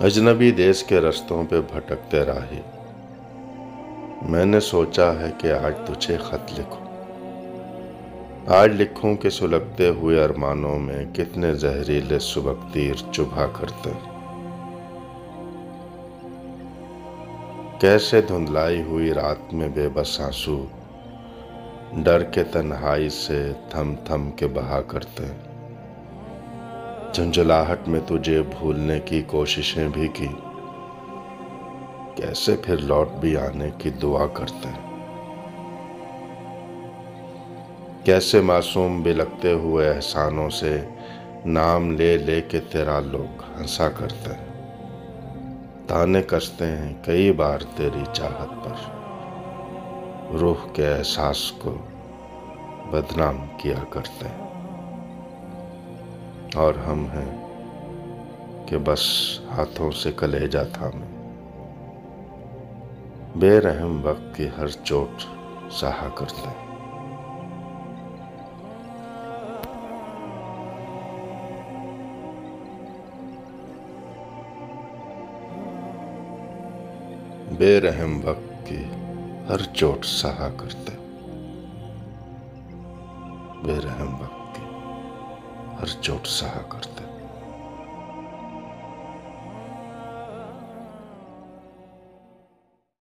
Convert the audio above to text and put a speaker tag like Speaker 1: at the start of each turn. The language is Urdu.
Speaker 1: اجنبی دیس کے رستوں پہ بھٹکتے راہی۔ میں نے سوچا ہے کہ آج تجھے خط لکھوں۔ آج لکھوں کہ سلگتے ہوئے ارمانوں میں کتنے زہریلے سبک تیر چبھا کرتے کیسے دھندلائی ہوئی رات میں بے بس آنسو، ڈر کے تنہائی سے تھم تھم کے بہا کرتے جھنجھلاہٹ میں تجھے بھولنے کی کوششیں بھی کی۔ کیسے پھر لوٹ بھی آنے کی دعا کرتے ہیں؟ کیسے معصوم بلکتے ہوئے احسانوں سے نام لے لے کے تیرا لوگ ہنسا کرتے ہیں؟ تانے کستے ہیں کئی بار تیری چاہت پر۔ روح کے احساس کو بدنام کیا کرتے ہیں۔ اور ہم ہیں کہ بس ہاتھوں سے کلے جاتا میں۔ بے رحم وقت کی ہر چوٹ سہا کرتے بے رحم وقت کی ہر چوٹ سہا کرتے بے رحم وقت ہر چوٹ سہا کرتے